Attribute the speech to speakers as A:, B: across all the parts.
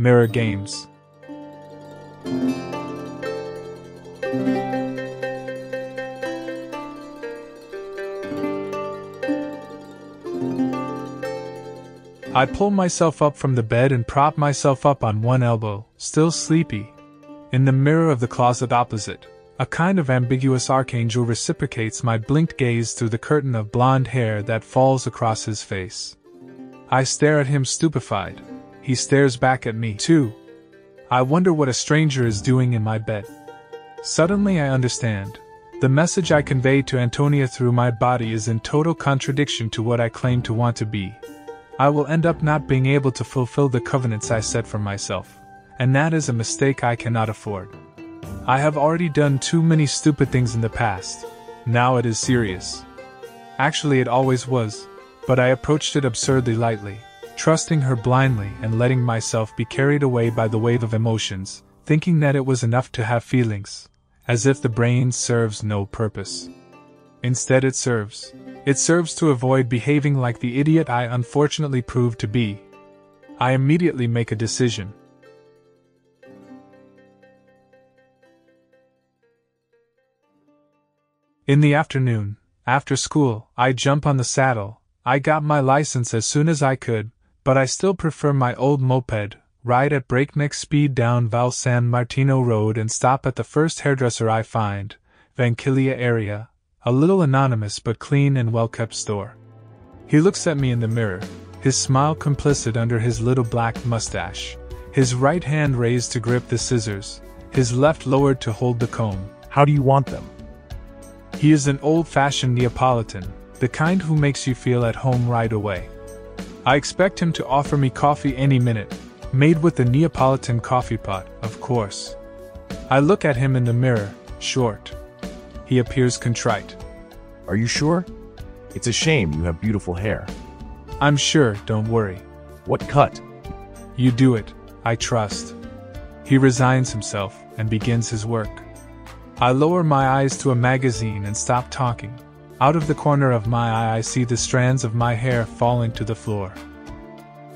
A: Mirror Games. I pull myself up from the bed and prop myself up on one elbow, still sleepy. In the mirror of the closet opposite, a kind of ambiguous archangel reciprocates my blinked gaze through the curtain of blonde hair that falls across his face. I stare at him stupefied. He stares back at me, too. I wonder what a stranger is doing in my bed. Suddenly I understand. The message I convey to Antonia through my body is in total contradiction to what I claim to want to be. I will end up not being able to fulfill the covenants I set for myself, and that is a mistake I cannot afford. I have already done too many stupid things in the past. Now it is serious. Actually, it always was, but I approached it absurdly lightly, trusting her blindly and letting myself be carried away by the wave of emotions, thinking that it was enough to have feelings, as if the brain serves no purpose. Instead, it serves. It serves to avoid behaving like the idiot I unfortunately proved to be. I immediately make a decision. In the afternoon, after school, I jump on the saddle. I got my license as soon as I could, but I still prefer my old moped, ride at breakneck speed down Val San Martino Road and stop at the first hairdresser I find, Vankilia area, a little anonymous but clean and well kept store. He looks at me in the mirror, his smile complicit under his little black mustache, his right hand raised to grip the scissors, his left lowered to hold the comb.
B: How do you want them?
A: He is an old fashioned Neapolitan, the kind who makes you feel at home right away. I expect him to offer me coffee any minute, made with the Neapolitan coffee pot, of course. I look at him in the mirror, short, he appears contrite.
B: Are you sure? It's a shame you have beautiful hair.
A: I'm sure, don't worry.
B: What cut?
A: You do it, I trust. He resigns himself and begins his work. I lower my eyes to a magazine and stop talking. Out of the corner of my eye, I see the strands of my hair falling to the floor.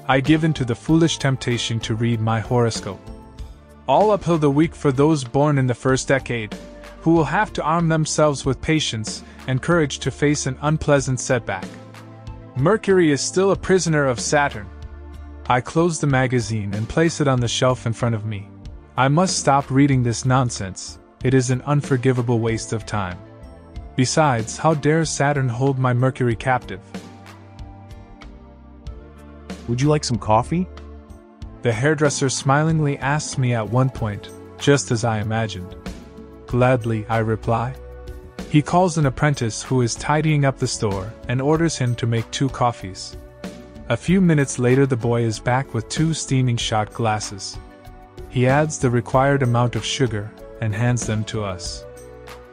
A: I give in to the foolish temptation to read my horoscope. All uphill the week for those born in the first decade, who will have to arm themselves with patience and courage to face an unpleasant setback. Mercury is still a prisoner of Saturn. I close the magazine and place it on the shelf in front of me. I must stop reading this nonsense, it is an unforgivable waste of time. Besides, how dare Saturn hold my Mercury captive?
B: Would you like some coffee?
A: The hairdresser smilingly asks me at one point, just as I imagined. Gladly, I reply. He calls an apprentice who is tidying up the store and orders him to make two coffees. A few minutes later, the boy is back with two steaming shot glasses. He adds the required amount of sugar and hands them to us.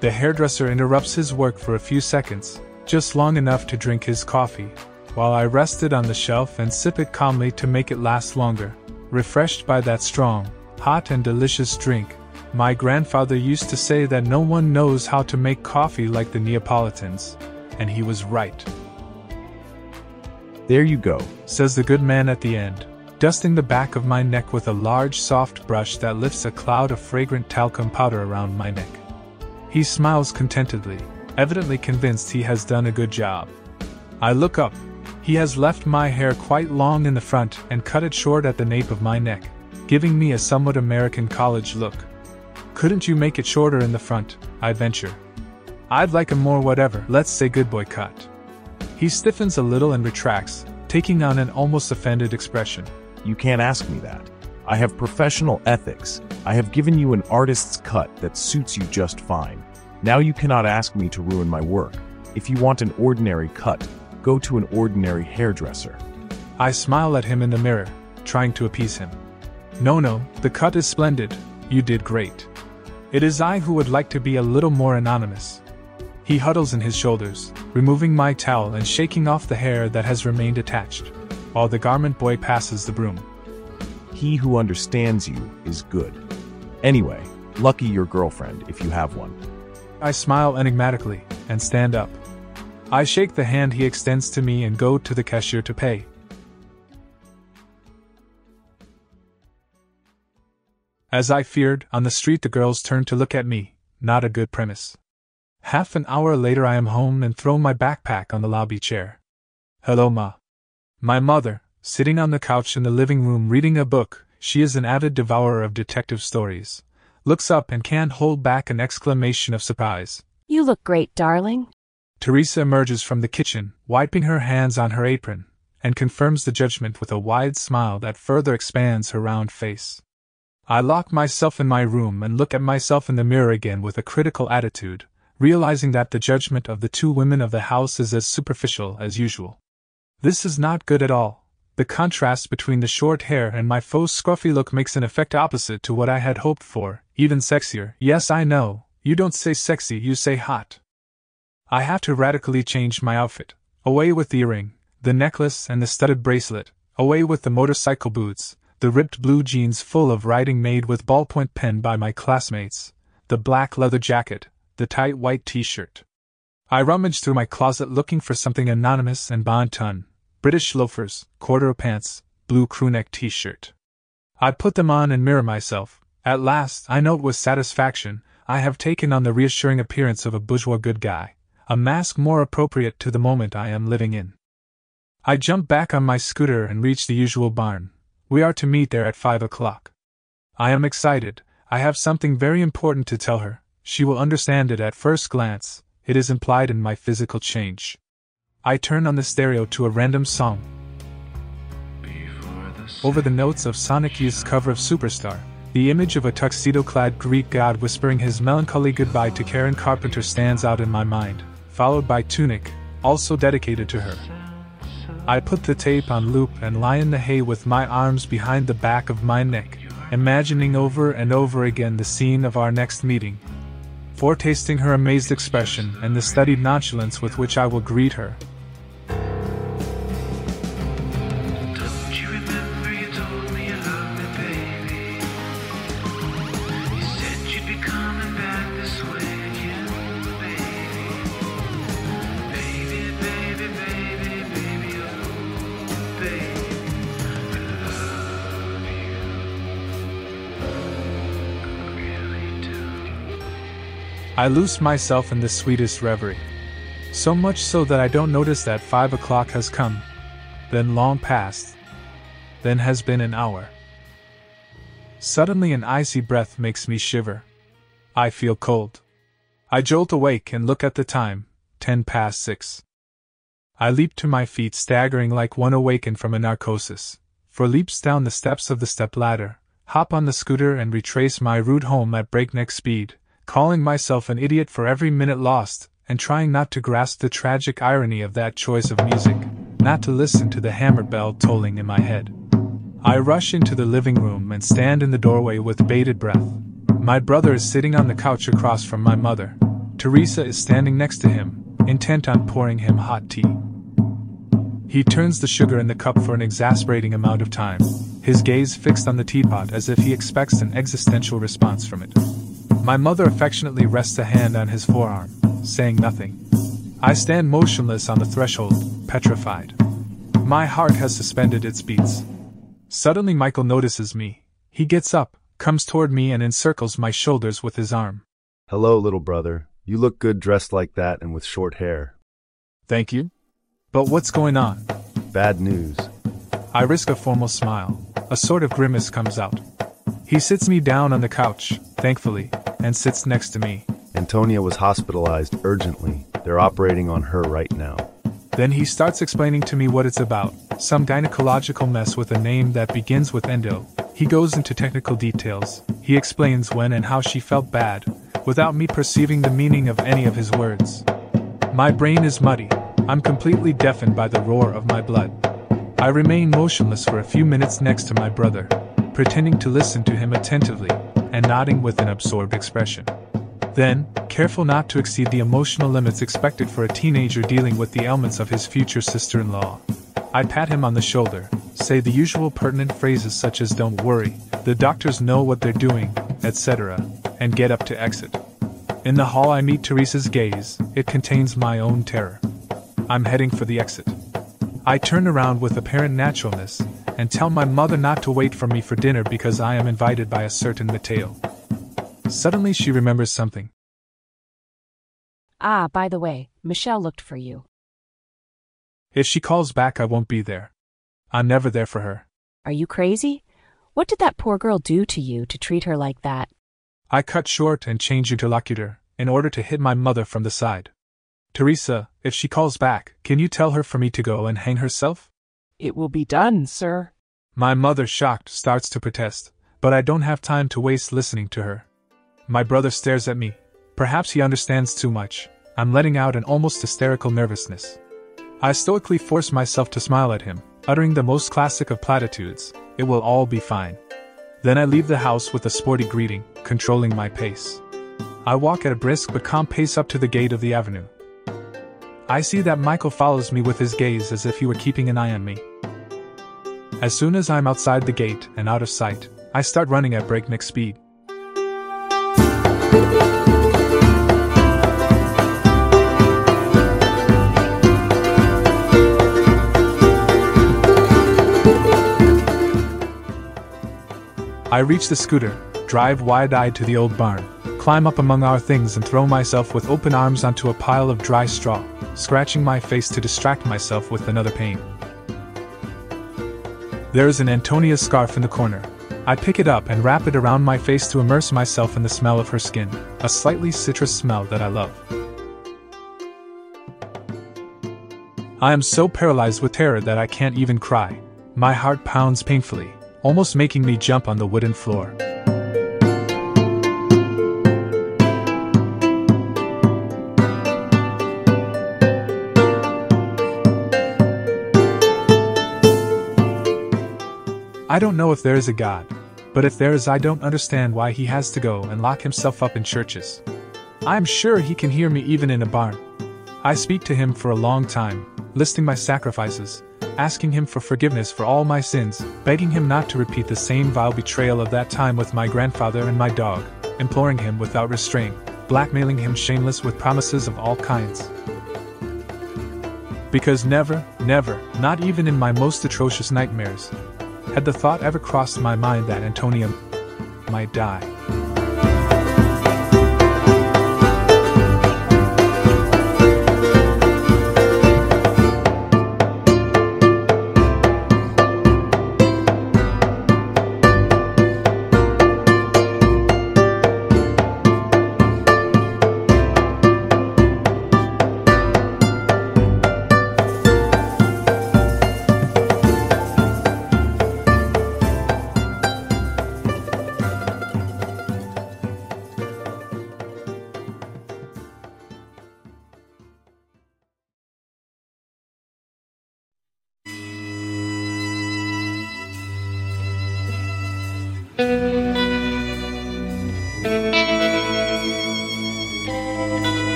A: The hairdresser interrupts his work for a few seconds, just long enough to drink his coffee, while I rest it on the shelf and sip it calmly to make it last longer, refreshed by that strong, hot, and delicious drink my grandfather used to say that no one knows how to make coffee like the Neapolitans, and he was right.
B: There you go,
A: says the good man at the end, dusting the back of my neck with a large soft brush that lifts a cloud of fragrant talcum powder around my neck. He smiles contentedly, evidently convinced he has done a good job. I look up. He has left my hair quite long in the front and cut it short at the nape of my neck, giving me a somewhat American college look. Couldn't you make it shorter in the front? I venture. I'd like a more whatever, let's say good boy cut. He stiffens a little and retracts, taking on an almost offended expression.
B: You can't ask me that. I have professional ethics. I have given you an artist's cut that suits you just fine. Now you cannot ask me to ruin my work. If you want an ordinary cut, go to an ordinary hairdresser.
A: I smile at him in the mirror, trying to appease him. No, no, the cut is splendid. You did great. It is I who would like to be a little more anonymous. He huddles in his shoulders, removing my towel and shaking off the hair that has remained attached, while the garment boy passes the broom.
B: He who understands you is good. Anyway, lucky your girlfriend if you have one.
A: I smile enigmatically and stand up. I shake the hand he extends to me and go to the cashier to pay. As I feared, on the street the girls turned to look at me, not a good premise. Half an hour later, I am home and throw my backpack on the lobby chair. Hello, Ma. My mother, sitting on the couch in the living room reading a book, she is an avid devourer of detective stories, looks up and can't hold back an exclamation of surprise.
C: You look great, darling.
A: Teresa emerges from the kitchen, wiping her hands on her apron, and confirms the judgment with a wide smile that further expands her round face. I lock myself in my room and look at myself in the mirror again with a critical attitude, realizing that the judgment of the two women of the house is as superficial as usual. This is not good at all. The contrast between the short hair and my faux scruffy look makes an effect opposite to what I had hoped for, even sexier. Yes, I know, you don't say sexy, you say hot. I have to radically change my outfit. Away with the earring, the necklace, and the studded bracelet. Away with the motorcycle boots, the ripped blue jeans full of writing made with ballpoint pen by my classmates, the black leather jacket, the tight white t shirt. I rummaged through my closet looking for something anonymous and bon ton British loafers, corduroy pants, blue crewneck t shirt. I put them on and mirror myself. At last, I note with satisfaction, I have taken on the reassuring appearance of a bourgeois good guy, a mask more appropriate to the moment I am living in. I jump back on my scooter and reach the usual barn. We are to meet there at five o'clock. I am excited. I have something very important to tell her, she will understand it at first glance, it is implied in my physical change. I turn on the stereo to a random song. Over the notes of Sonic Youth's cover of Superstar, the image of a tuxedo clad Greek god whispering his melancholy goodbye to Karen Carpenter stands out in my mind, followed by Tunic, also dedicated to her. I put the tape on loop and lie in the hay with my arms behind the back of my neck, imagining over and over again the scene of our next meeting, foretasting her amazed expression and the studied nonchalance with which I will greet her. I lose myself in the sweetest reverie. So much so that I don't notice that five o'clock has come, then long past, then has been an hour. Suddenly, an icy breath makes me shiver. I feel cold. I jolt awake and look at the time ten past six. I leap to my feet, staggering like one awakened from a narcosis, for leaps down the steps of the step ladder, hop on the scooter, and retrace my route home at breakneck speed, calling myself an idiot for every minute lost, and trying not to grasp the tragic irony of that choice of music, not to listen to the hammer bell tolling in my head. I rush into the living room and stand in the doorway with bated breath. My brother is sitting on the couch across from my mother. Teresa is standing next to him, intent on pouring him hot tea. He turns the sugar in the cup for an exasperating amount of time, his gaze fixed on the teapot as if he expects an existential response from it. My mother affectionately rests a hand on his forearm, saying nothing. I stand motionless on the threshold, petrified. My heart has suspended its beats. Suddenly, Michael notices me. He gets up, comes toward me, and encircles my shoulders with his arm.
D: Hello, little brother. You look good dressed like that and with short hair.
A: Thank you. But what's going on?
D: Bad news.
A: I risk a formal smile. A sort of grimace comes out. He sits me down on the couch, thankfully, and sits next to me.
D: Antonia was hospitalized urgently. They're operating on her right now.
A: Then he starts explaining to me what it's about some gynecological mess with a name that begins with endo. He goes into technical details. He explains when and how she felt bad, without me perceiving the meaning of any of his words. My brain is muddy. I'm completely deafened by the roar of my blood. I remain motionless for a few minutes next to my brother, pretending to listen to him attentively, and nodding with an absorbed expression. Then, careful not to exceed the emotional limits expected for a teenager dealing with the ailments of his future sister in law, I pat him on the shoulder, say the usual pertinent phrases such as don't worry, the doctors know what they're doing, etc., and get up to exit. In the hall, I meet Teresa's gaze, it contains my own terror. I'm heading for the exit. I turn around with apparent naturalness, and tell my mother not to wait for me for dinner because I am invited by a certain Mateo. Suddenly she remembers something.
C: Ah, by the way, Michelle looked for you.
A: If she calls back, I won't be there. I'm never there for her.
C: Are you crazy? What did that poor girl do to you to treat her like that?
A: I cut short and change interlocutor in order to hit my mother from the side. Teresa, if she calls back, can you tell her for me to go and hang herself?
E: It will be done, sir.
A: My mother, shocked, starts to protest, but I don't have time to waste listening to her. My brother stares at me. Perhaps he understands too much. I'm letting out an almost hysterical nervousness. I stoically force myself to smile at him, uttering the most classic of platitudes it will all be fine. Then I leave the house with a sporty greeting, controlling my pace. I walk at a brisk but calm pace up to the gate of the avenue. I see that Michael follows me with his gaze as if he were keeping an eye on me. As soon as I'm outside the gate and out of sight, I start running at breakneck speed. I reach the scooter, drive wide eyed to the old barn, climb up among our things, and throw myself with open arms onto a pile of dry straw, scratching my face to distract myself with another pain. There is an Antonia scarf in the corner. I pick it up and wrap it around my face to immerse myself in the smell of her skin, a slightly citrus smell that I love. I am so paralyzed with terror that I can't even cry. My heart pounds painfully, almost making me jump on the wooden floor. I don't know if there is a God, but if there is, I don't understand why he has to go and lock himself up in churches. I am sure he can hear me even in a barn. I speak to him for a long time, listing my sacrifices, asking him for forgiveness for all my sins, begging him not to repeat the same vile betrayal of that time with my grandfather and my dog, imploring him without restraint, blackmailing him shameless with promises of all kinds. Because never, never, not even in my most atrocious nightmares, had the thought ever crossed my mind that Antonia might die.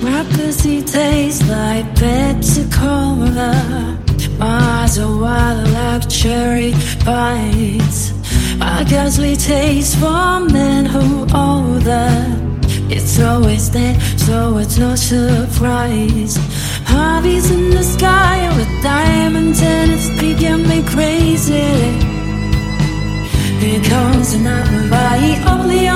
F: My pussy tastes like Pepsi Cola. My eyes are wild like cherry bites. I guess we taste from men who older. It's always there, so it's no surprise. Harvey's in the sky with diamonds and it's making me crazy. Here comes another body. All he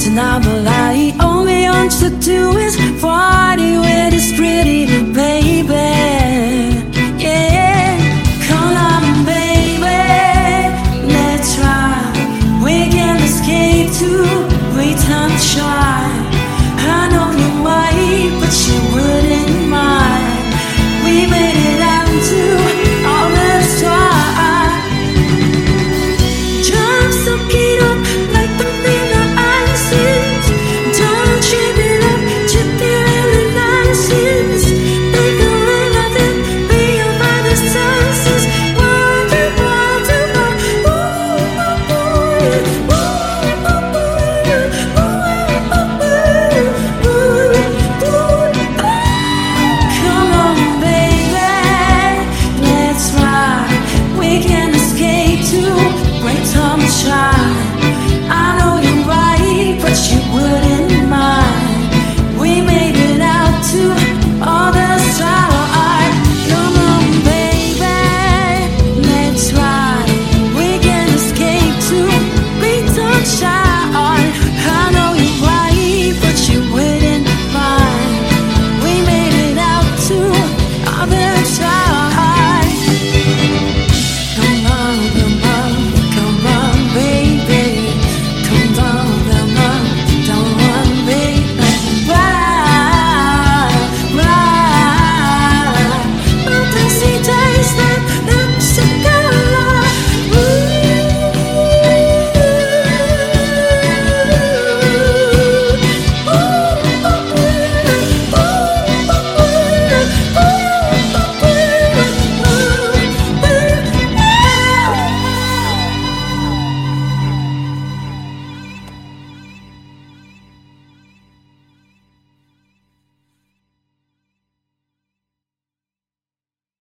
F: It's another lie. All we want to do is party with the street.